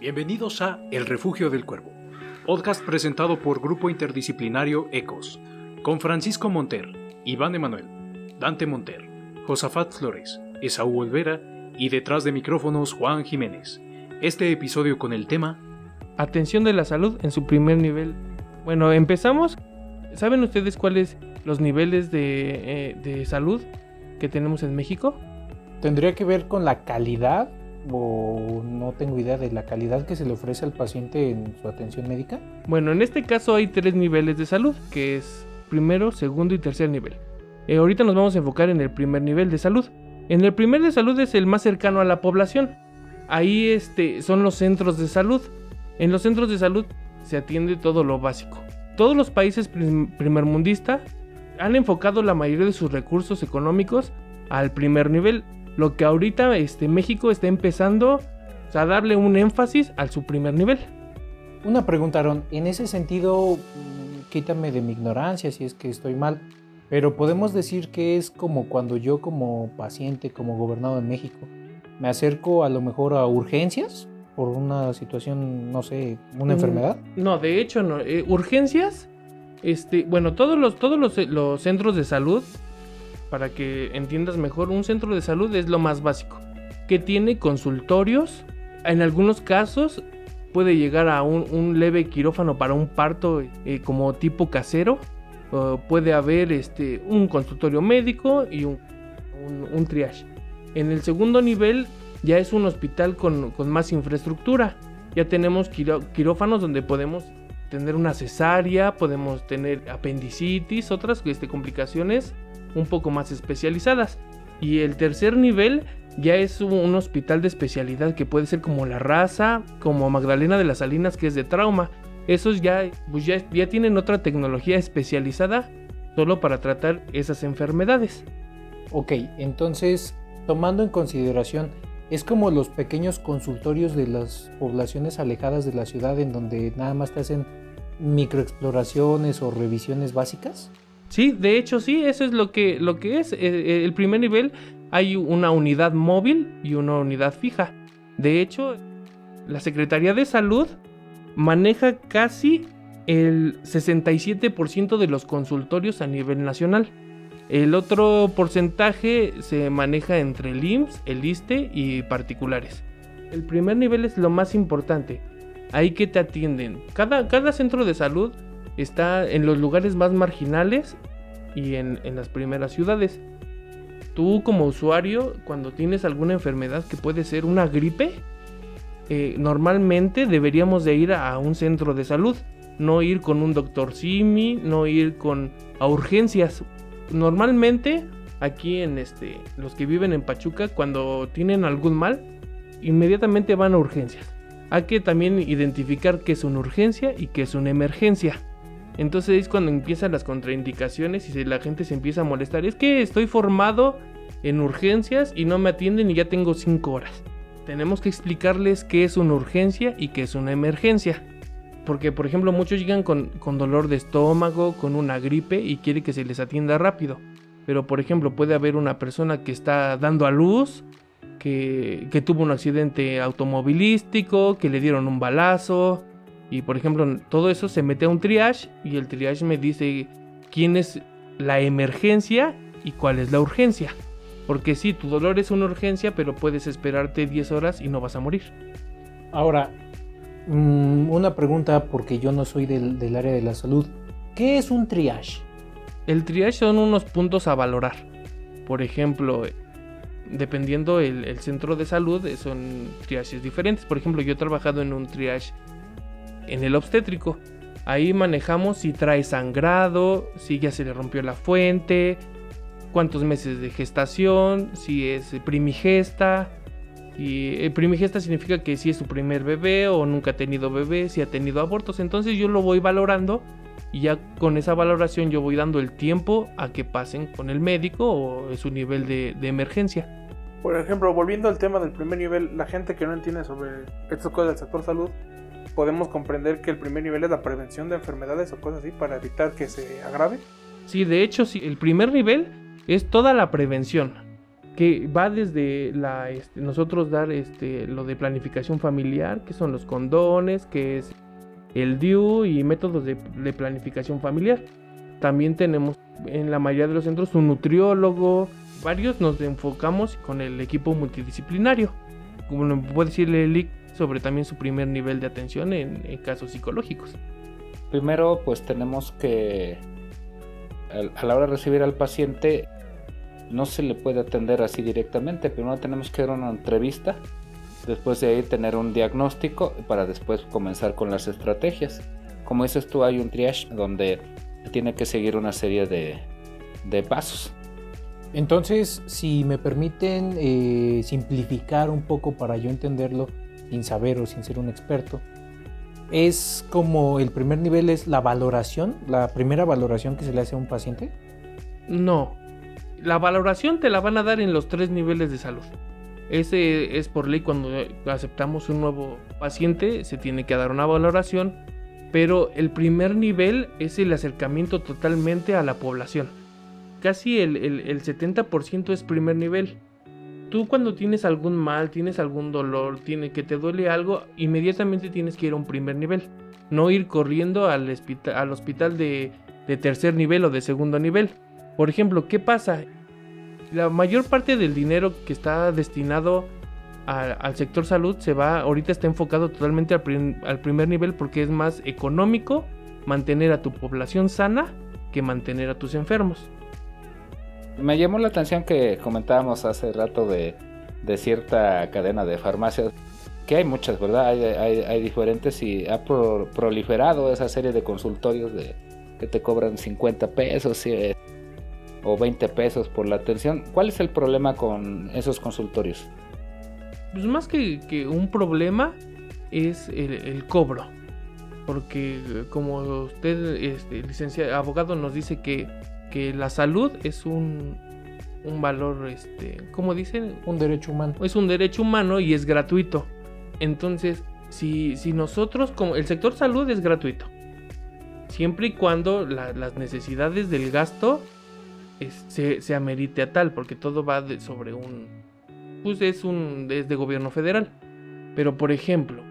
Bienvenidos a El Refugio del Cuervo, podcast presentado por Grupo Interdisciplinario ECOS, con Francisco Monter, Iván Emanuel, Dante Monter, Josafat Flores, Esaú Olvera y detrás de micrófonos Juan Jiménez. Este episodio con el tema Atención de la salud en su primer nivel. Bueno, empezamos. ¿Saben ustedes cuáles los niveles de, eh, de salud que tenemos en México? ¿Tendría que ver con la calidad o no tengo idea de la calidad que se le ofrece al paciente en su atención médica? Bueno, en este caso hay tres niveles de salud, que es primero, segundo y tercer nivel. Eh, ahorita nos vamos a enfocar en el primer nivel de salud. En el primer de salud es el más cercano a la población. Ahí este, son los centros de salud. En los centros de salud se atiende todo lo básico. Todos los países primermundistas han enfocado la mayoría de sus recursos económicos al primer nivel, lo que ahorita este, México está empezando a darle un énfasis al su primer nivel. Una pregunta, Aaron. En ese sentido, mm, quítame de mi ignorancia si es que estoy mal, pero podemos decir que es como cuando yo como paciente, como gobernador de México, me acerco a lo mejor a urgencias por una situación, no sé, una Mm, enfermedad. No, de hecho no. Eh, urgencias, este, bueno, todos los, todos los, los centros de salud, para que entiendas mejor, un centro de salud es lo más básico, que tiene consultorios, en algunos casos puede llegar a un, leve quirófano para un parto eh, como tipo casero, puede haber este, un consultorio médico y un, un, un triage. En el segundo nivel ya es un hospital con, con más infraestructura. Ya tenemos quiró- quirófanos donde podemos tener una cesárea, podemos tener apendicitis, otras este, complicaciones un poco más especializadas. Y el tercer nivel ya es un, hospital de especialidad que puede ser como La Raza, como Magdalena de las Salinas que es de trauma. Esos pues ya, ya tienen otra tecnología especializada solo para tratar esas enfermedades. Ok, entonces, tomando en consideración, es como los pequeños consultorios de las poblaciones alejadas de la ciudad en donde nada más te hacen microexploraciones o revisiones básicas. Sí, de hecho sí, eso es lo que, lo que es. Eh, eh, El primer nivel hay una unidad móvil y una unidad fija. De hecho, la Secretaría de Salud maneja casi el 67% de los consultorios a nivel nacional. El otro porcentaje se maneja entre el IMSS, el ISTE y particulares. El primer nivel es lo más importante. Ahí que te atienden. Cada, cada centro de salud está en los lugares más marginales y en, en las primeras ciudades. Tú como usuario, cuando tienes alguna enfermedad que puede ser una gripe, eh, normalmente deberíamos de ir a un centro de salud. No ir con un doctor Simi, no ir con a urgencias. Normalmente aquí en este los que viven en Pachuca cuando tienen algún mal inmediatamente van a urgencias. Hay que también identificar qué es una urgencia y qué es una emergencia. Entonces es cuando empiezan las contraindicaciones y la gente se empieza a molestar. Es que estoy formado en urgencias y no me atienden y ya tengo 5 horas. Tenemos que explicarles qué es una urgencia y qué es una emergencia. Porque, por ejemplo, muchos llegan con, dolor de estómago, con una gripe y quiere que se les atienda rápido. Pero, por ejemplo, puede haber una persona que está dando a luz, que tuvo un accidente automovilístico, que le dieron un balazo. Y, por ejemplo, todo eso se mete a un triage y el triage me dice quién es la emergencia y cuál es la urgencia. Porque sí, tu dolor es una urgencia, pero puedes esperarte 10 horas y no vas a morir. Ahora, mm, una pregunta porque yo no soy del, del área de la salud. ¿Qué es un triage? El triage son unos puntos a valorar. Por ejemplo, dependiendo el, el centro de salud, son triages diferentes. Por ejemplo, yo he trabajado en un triage en el obstétrico. Ahí manejamos si trae sangrado, si ya se le rompió la fuente, cuántos meses de gestación, si es primigesta. Y eh, primigesta significa que si es su primer bebé o nunca ha tenido bebé, si ha tenido abortos. Entonces yo lo voy valorando y ya con esa valoración yo voy dando el tiempo a que pasen con el médico o su nivel de, de emergencia. Por ejemplo, volviendo al tema del primer nivel, la gente que no entiende sobre estas cosas del sector salud, podemos comprender que el primer nivel es la prevención de enfermedades o cosas así para evitar que se agrave. Sí, de hecho, sí, el primer nivel es toda la prevención. que va desde la este, nosotros dar este lo de planificación familiar, que son los condones, que es el DIU y métodos de, de planificación familiar. También tenemos en la mayoría de los centros un nutriólogo, varios nos enfocamos con el equipo multidisciplinario. Como puede decirle Lick sobre también su primer nivel de atención en, en casos psicológicos. Primero, pues tenemos que a la hora de recibir al paciente no se le puede atender así directamente. Primero tenemos que dar una entrevista, después de ahí tener un diagnóstico para después comenzar con las estrategias. Como dices tú, hay un triage donde tiene que seguir una serie de, de pasos. Entonces, si me permiten eh, simplificar un poco para yo entenderlo sin saber o sin ser un experto, es como el primer nivel es la valoración, la primera valoración que se le hace a un paciente. No, la valoración te la van a dar en los tres niveles de salud. Ese es por ley cuando aceptamos un nuevo paciente, se tiene que dar una valoración, pero el primer nivel es el acercamiento totalmente a la población. Casi el, el 70% es primer nivel. Tú cuando tienes algún mal, tienes algún dolor, tiene que te duele algo, inmediatamente tienes que ir a un primer nivel. No ir corriendo al, al hospital de, de tercer nivel o de segundo nivel. Por ejemplo, ¿qué pasa? La mayor parte del dinero que está destinado al sector salud se va, ahorita está enfocado totalmente al, primer nivel porque es más económico mantener a tu población sana que mantener a tus enfermos. Me llamó la atención que comentábamos hace rato de, cierta cadena de farmacias, que hay muchas, ¿verdad? Hay, diferentes y ha proliferado esa serie de consultorios de que te cobran 50 pesos. Y, o 20 pesos por la atención. ¿Cuál es el problema con esos consultorios? Pues más que, un problema es el, cobro. Porque como usted, este, licenciado, abogado, nos dice que, que la salud es un, un valor, este, ¿cómo dicen? Un derecho humano. Es un derecho humano y es gratuito. Entonces, si, si nosotros, como el sector salud es gratuito, siempre y cuando las necesidades del gasto se, amerite a tal, porque todo va sobre un... Pues es un... es de gobierno federal. Pero por ejemplo,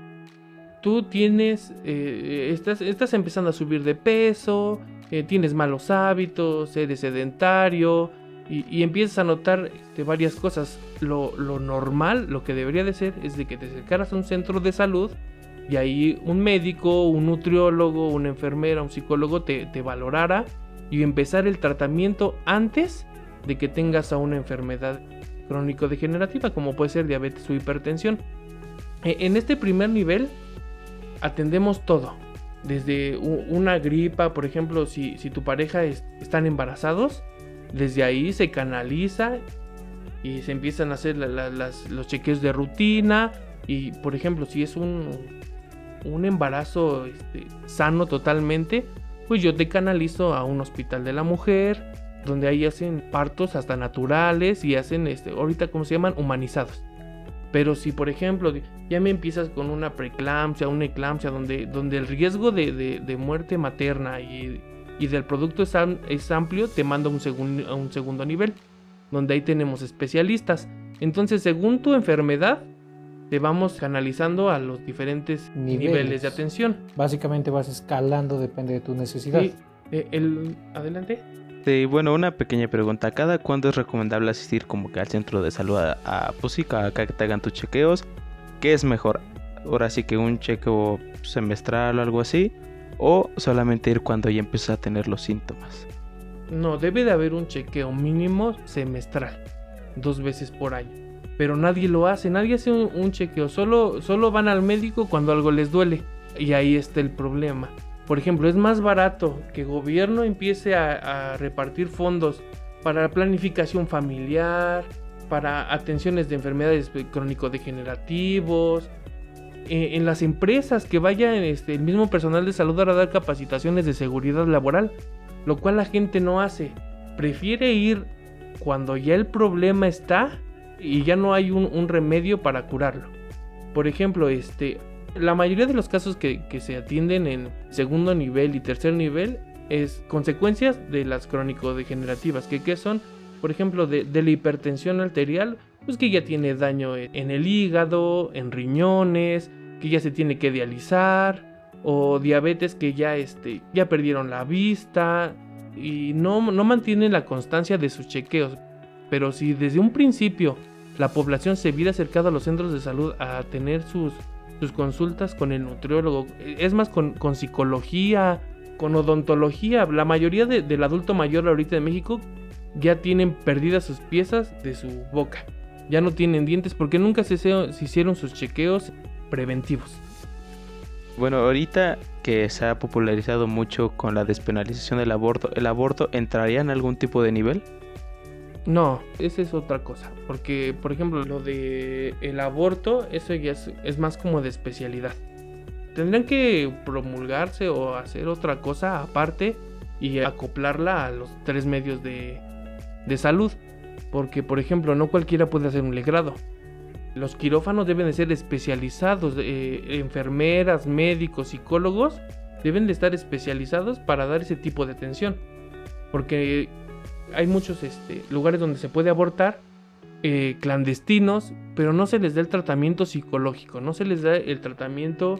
tú tienes... Eh, estás, estás empezando a subir de peso, eh, tienes malos hábitos, eres sedentario, y, empiezas a notar este, varias cosas. Lo, normal, lo que debería de ser, es de que te acercaras a un centro de salud y ahí un médico, un nutriólogo, una enfermera, un psicólogo te, te valorara y empezar el tratamiento antes de que tengas una enfermedad crónico-degenerativa como puede ser diabetes o hipertensión. E, en este primer nivel atendemos todo, desde una gripa, por ejemplo, si, tu pareja están embarazados, desde ahí se canaliza y se empiezan a hacer los chequeos de rutina y, por ejemplo, si es un, un embarazo este, sano totalmente, pues yo te canalizo a un hospital de la mujer, donde ahí hacen partos hasta naturales y hacen, este, ahorita, ¿cómo se llaman? Humanizados. Pero si, por ejemplo, ya me empiezas con una preeclampsia, una eclampsia, donde, donde el riesgo de, muerte materna y, del producto es, es, amplio, te mando a un, a un segundo nivel, donde ahí tenemos especialistas. Entonces, según tu enfermedad, te vamos canalizando a los diferentes niveles, de atención. Básicamente vas escalando, depende de tu necesidad. Sí, eh, el, adelante. Sí, bueno, una pequeña pregunta. ¿Cada cuándo es recomendable asistir como que al centro de salud a, a pues sí, a que te hagan tus chequeos? ¿Qué es mejor? Ahora sí que un chequeo semestral o algo así. ¿O solamente ir cuando ya empiezas a tener los síntomas? No, debe de haber un chequeo mínimo semestral. Dos veces por año pero nadie lo hace, nadie hace un, chequeo, solo, solo van al médico cuando algo les duele y ahí está el problema. Por ejemplo, es más barato que gobierno empiece a, repartir fondos para planificación familiar, para atenciones de enfermedades crónico-degenerativos, eh, en las empresas que vayan este, el mismo personal de salud a dar capacitaciones de seguridad laboral, lo cual la gente no hace. Prefiere ir cuando ya el problema está y ya no hay un, remedio para curarlo. Por ejemplo, este, la mayoría de los casos que, se atienden en segundo nivel y tercer nivel es consecuencias de las crónico-degenerativas, que, son por ejemplo, de, la hipertensión arterial, pues que ya tiene daño en en el hígado, en riñones, que ya se tiene que dializar, o diabetes que ya, este, ya perdieron la vista y no, no mantienen la constancia de sus chequeos. Pero si desde un principio la población se viera acercada a los centros de salud a tener sus, sus consultas con el nutriólogo, es más con, con psicología, con odontología, la mayoría de- del adulto mayor ahorita de México ya tienen perdidas sus piezas de su boca. Ya no tienen dientes porque nunca se, se- se hicieron sus chequeos preventivos. Bueno, ahorita que se ha popularizado mucho con la despenalización del aborto, ¿el aborto entraría en algún tipo de nivel? No, esa es otra cosa. Porque, por ejemplo, lo de el aborto, eso ya es, más como de especialidad. Tendrían que promulgarse o hacer otra cosa aparte y acoplarla a los tres medios de, de salud. Porque, por ejemplo, no cualquiera puede hacer un legrado. Los quirófanos deben de ser especializados. eh, enfermeras, médicos, psicólogos deben de estar especializados para dar ese tipo de atención. Porque hay muchos este, lugares donde se puede abortar eh, clandestinos, pero no se les da el tratamiento psicológico, no se les da el tratamiento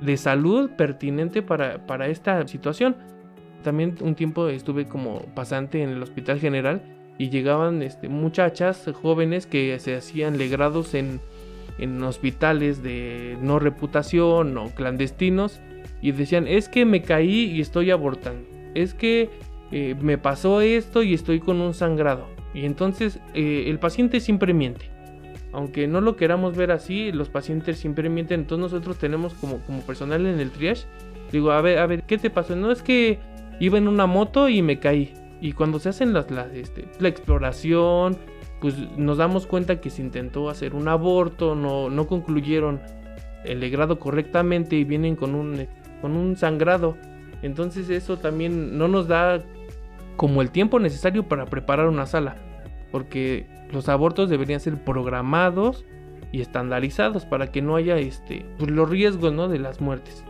de salud pertinente para, esta situación. También un tiempo estuve como pasante en el Hospital General y llegaban este, muchachas jóvenes que se hacían legrados en, en hospitales de no reputación o clandestinos y decían, es que me caí y estoy abortando, es que eh, me pasó esto y estoy con un sangrado. Y entonces eh, el paciente siempre miente. Aunque no lo queramos ver así, los pacientes siempre mienten. Entonces nosotros tenemos como, como personal en el triage. Digo, a ver, a ver, ¿qué te pasó? No es que iba en una moto y me caí. Y cuando se hacen las, este, la exploración, pues nos damos cuenta que se intentó hacer un aborto, no, no concluyeron el legrado correctamente y vienen con un, con un sangrado. Entonces eso también no nos da como el tiempo necesario para preparar una sala. Porque los abortos deberían ser programados y estandarizados para que no haya este, pues, los riesgos ¿no? de las muertes.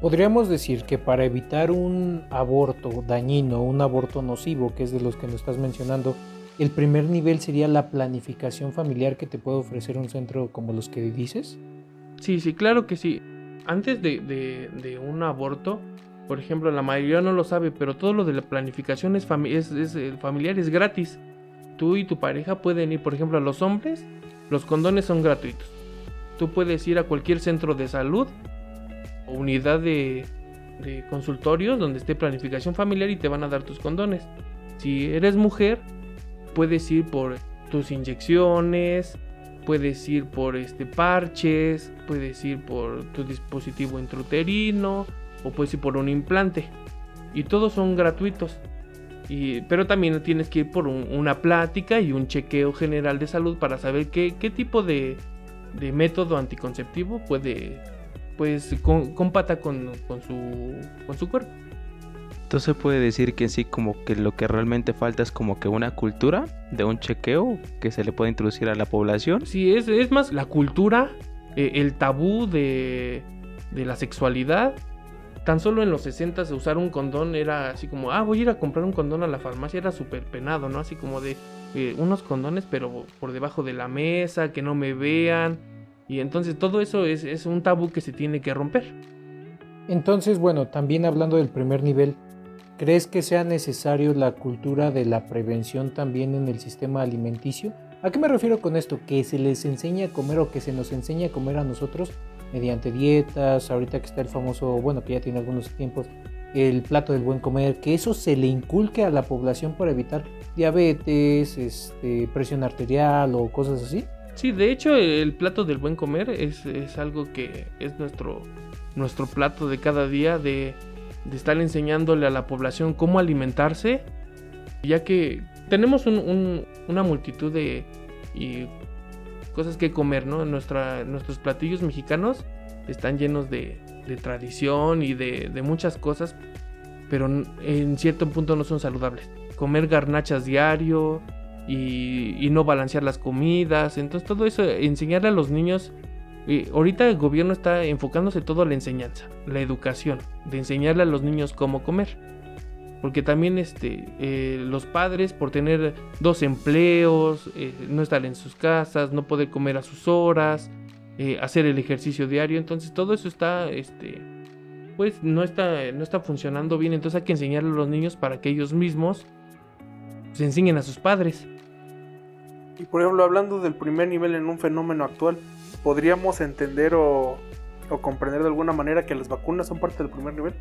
Podríamos decir que para evitar un aborto dañino, un aborto nocivo, que es de los que nos estás mencionando, el primer nivel sería la planificación familiar que te puede ofrecer un centro como los que dices. Sí, sí, claro que sí. Antes de, de- de un aborto, por ejemplo, la mayoría no lo sabe, pero todo lo de la planificación es, fami- es- eh, familiar, es gratis. Tú y tu pareja pueden ir, por ejemplo, a los hombres, los condones son gratuitos. Tú puedes ir a cualquier centro de salud o unidad de, de consultorios donde esté planificación familiar y te van a dar tus condones. Si eres mujer, puedes ir por tus inyecciones, puedes ir por este parches, puedes ir por tu dispositivo intrauterino o puedes ir por un implante. Y todos son gratuitos. Y, pero también tienes que ir por un- una plática y un chequeo general de salud para saber qué, qué tipo de, de método anticonceptivo puede pues con- compata con, con su, con su cuerpo. Entonces puede decir que sí como que lo que realmente falta es como que una cultura de un chequeo que se le puede introducir a la población. Sí, es, es más la cultura, eh, el tabú de, de la sexualidad. Tan solo en los 60 usar un condón era así como, ah, voy a ir a comprar un condón a la farmacia, era súper penado, ¿no? Así como de eh, unos condones, pero por debajo de la mesa, que no me vean. Y entonces todo eso es, es un tabú que se tiene que romper. Entonces, bueno, también hablando del primer nivel, ¿crees que sea necesario la cultura de la prevención también en el sistema alimenticio? ¿A qué me refiero con esto? Que se les enseña a comer o que se nos enseña a comer a nosotros mediante dietas, ahorita que está el famoso, bueno, que ya tiene algunos tiempos, el plato del buen comer, que eso se le inculque a la población para evitar diabetes, este, presión arterial o cosas así. Sí, de hecho el plato del buen comer es, es algo que es nuestro, nuestro plato de cada día de, de estar enseñándole a la población cómo alimentarse, ya que tenemos un- un- una multitud de cosas que comer, ¿no? Nuestra, nuestros platillos mexicanos están llenos de, de tradición y de, de muchas cosas, pero en cierto punto no son saludables. Comer garnachas diario, y, y no balancear las comidas. Entonces todo eso, enseñarle a los niños. eh, ahorita el gobierno está enfocándose todo a la enseñanza, la educación, de enseñarle a los niños cómo comer. Porque también este, eh, los padres por tener dos empleos, eh, no estar en sus casas, no poder comer a sus horas, eh, hacer el ejercicio diario, entonces todo eso está, este, pues no está, no está funcionando bien, entonces hay que enseñarle a los niños para que ellos mismos se enseñen a sus padres. Y por ejemplo, hablando del primer nivel en un fenómeno actual, ¿podríamos entender o, o comprender de alguna manera que las vacunas son parte del primer nivel?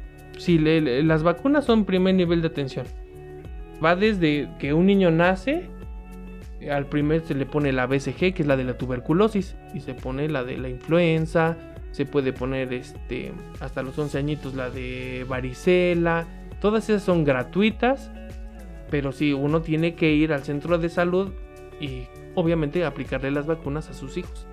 Le- las vacunas son primer nivel de atención. Va desde que un niño nace, al primer se le pone la BCG, que es la de la tuberculosis, y se pone la de la influenza, se puede poner este hasta los 11 añitos la de varicela, todas esas son gratuitas, pero sí, uno tiene que ir al centro de salud y obviamente aplicarle las vacunas a sus hijos.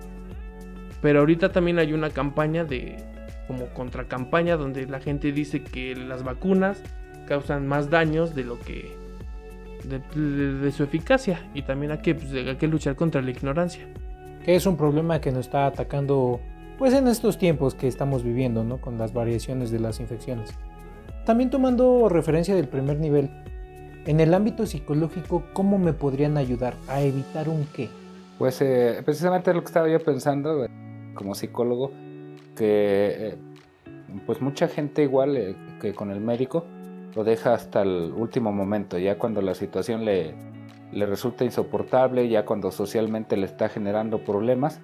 Pero ahorita también hay una campaña de como contracampaña donde la gente dice que las vacunas causan más daños de lo que de, de- de su eficacia y también hay que, pues, hay que luchar contra la ignorancia. que es un problema que nos está atacando pues en estos tiempos que estamos viviendo, ¿no? Con las variaciones de las infecciones. También tomando referencia del primer nivel, en el ámbito psicológico, ¿cómo me podrían ayudar a evitar un qué? Pues eh, precisamente lo que estaba yo pensando como psicólogo, que eh, pues mucha gente igual eh, que con el médico lo deja hasta el último momento, ya cuando la situación le, le resulta insoportable, ya cuando socialmente le está generando problemas,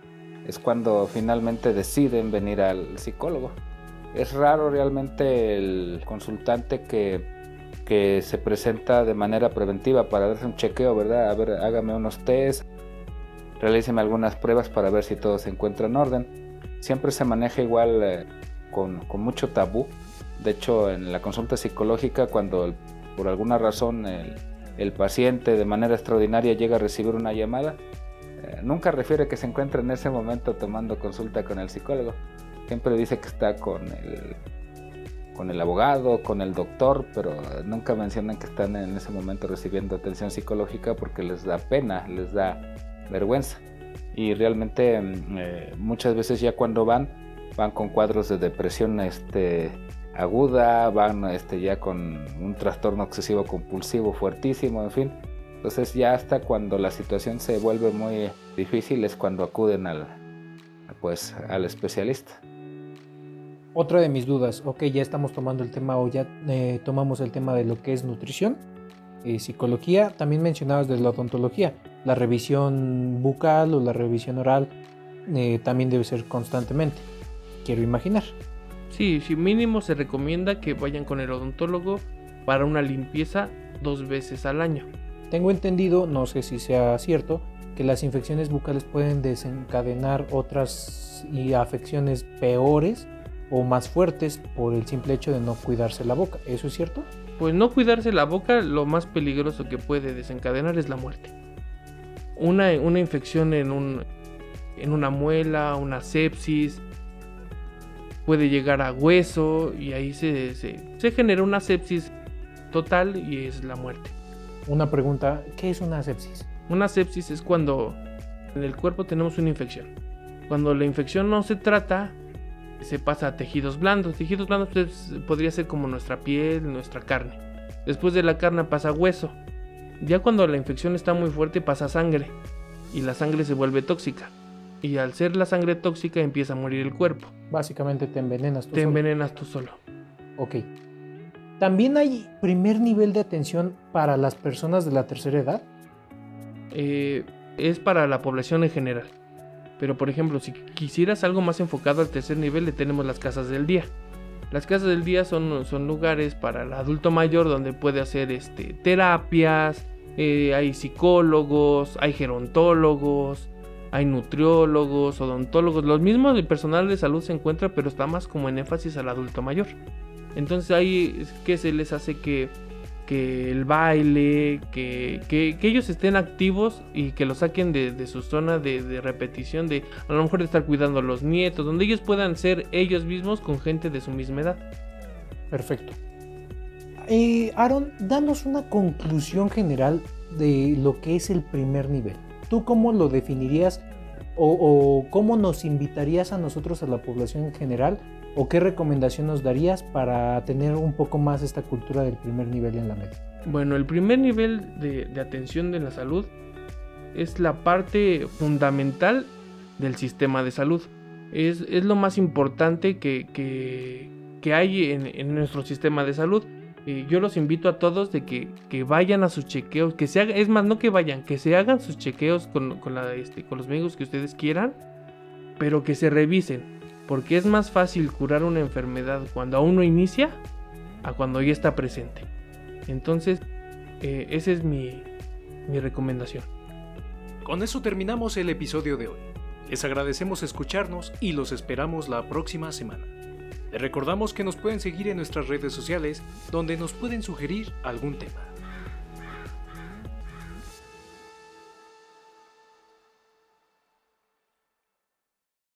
es cuando finalmente deciden venir al psicólogo. Es raro realmente el consultante que, que se presenta de manera preventiva para darse un chequeo, ¿verdad? A ver, hágame unos test, realíceme algunas pruebas para ver si todo se encuentra en orden. Siempre se maneja igual eh, con, mucho tabú. De hecho, en la consulta psicológica, cuando por alguna razón el, el paciente de manera extraordinaria llega a recibir una llamada, eh, nunca refiere que se encuentra en ese momento tomando consulta con el psicólogo. Siempre dice que está con el, con el abogado, con el doctor, pero nunca mencionan que están en ese momento recibiendo atención psicológica porque les da pena, les da vergüenza. Y realmente mm, eh, muchas veces ya cuando van, van con cuadros de depresión este, aguda, van este, ya con un trastorno obsesivo compulsivo fuertísimo, en fin. Entonces ya hasta cuando la situación se vuelve muy difícil es cuando acuden al, pues, al especialista. Otra de mis dudas, ok, ya estamos tomando el tema o ya eh, tomamos el tema de lo que es nutrición, eh, psicología, también mencionabas de la odontología, la revisión bucal o la revisión oral eh, también debe ser constantemente, quiero imaginar. Sí, sí, mínimo se recomienda que vayan con el odontólogo para una limpieza dos veces al año. Tengo entendido, no sé si sea cierto, que las infecciones bucales pueden desencadenar otras y afecciones peores o más fuertes por el simple hecho de no cuidarse la boca. ¿Eso es cierto? Pues no cuidarse la boca, lo más peligroso que puede desencadenar es la muerte. Una, una infección en, un, en una muela, una sepsis, puede llegar a hueso y ahí se, se, se genera una sepsis total y es la muerte. Una pregunta, ¿qué es una sepsis? Una sepsis es cuando en el cuerpo tenemos una infección. Cuando la infección no se trata, se pasa a tejidos blandos. Tejidos blandos pues, podría ser como nuestra piel, nuestra carne. Después de la carne pasa hueso. Ya cuando la infección está muy fuerte pasa sangre. Y la sangre se vuelve tóxica. Y al ser la sangre tóxica empieza a morir el cuerpo. Básicamente te envenenas tú Te solo. envenenas tú solo. Ok. También hay primer nivel de atención para las personas de la tercera edad. eh, es para la población en general. Pero por ejemplo, si quisieras algo más enfocado al tercer nivel, le tenemos las casas del día. Las casas del día son, son lugares para el adulto mayor donde puede hacer este, terapias, eh, hay psicólogos, hay gerontólogos, hay nutriólogos, odontólogos. Los mismos del personal de salud se encuentra, pero está más como en énfasis al adulto mayor. Entonces ahí que se les hace que, que el baile, que, que- que ellos estén activos y que lo saquen de, de su zona de, de repetición, de a lo mejor de estar cuidando a los nietos, donde ellos puedan ser ellos mismos con gente de su misma edad. Perfecto. Eh, Aaron, danos una conclusión general de lo que es el primer nivel. ¿Tú cómo lo definirías o, cómo nos invitarías a nosotros, a la población en general, o qué recomendación nos darías para tener un poco más esta cultura del primer nivel en la medicina? Bueno, el primer nivel de, de atención de la salud es la parte fundamental del sistema de salud. Es, es lo más importante que, que, que hay en, en nuestro sistema de salud. Eh, yo los invito a todos de que, que vayan a sus chequeos, que se hagan, es más, no que vayan, que se hagan sus chequeos con, con, este, los médicos que ustedes quieran, pero que se revisen, porque es más fácil curar una enfermedad cuando aún no inicia a cuando ya está presente. Entonces, eh, esa es mi, mi recomendación. Con eso terminamos el episodio de hoy. Les agradecemos escucharnos y los esperamos la próxima semana. Les recordamos que nos pueden seguir en nuestras redes sociales donde nos pueden sugerir algún tema.